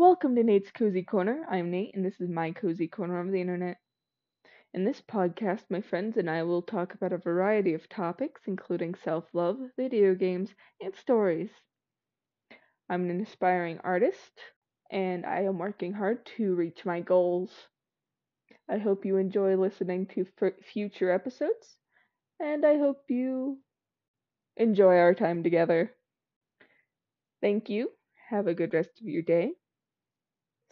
Welcome to Nate's Cozy Corner. I'm Nate, and this is my cozy corner of the internet. In this podcast, my friends and I will talk about a variety of topics, including self love, video games, and stories. I'm an aspiring artist, and I am working hard to reach my goals. I hope you enjoy listening to f- future episodes, and I hope you enjoy our time together. Thank you. Have a good rest of your day.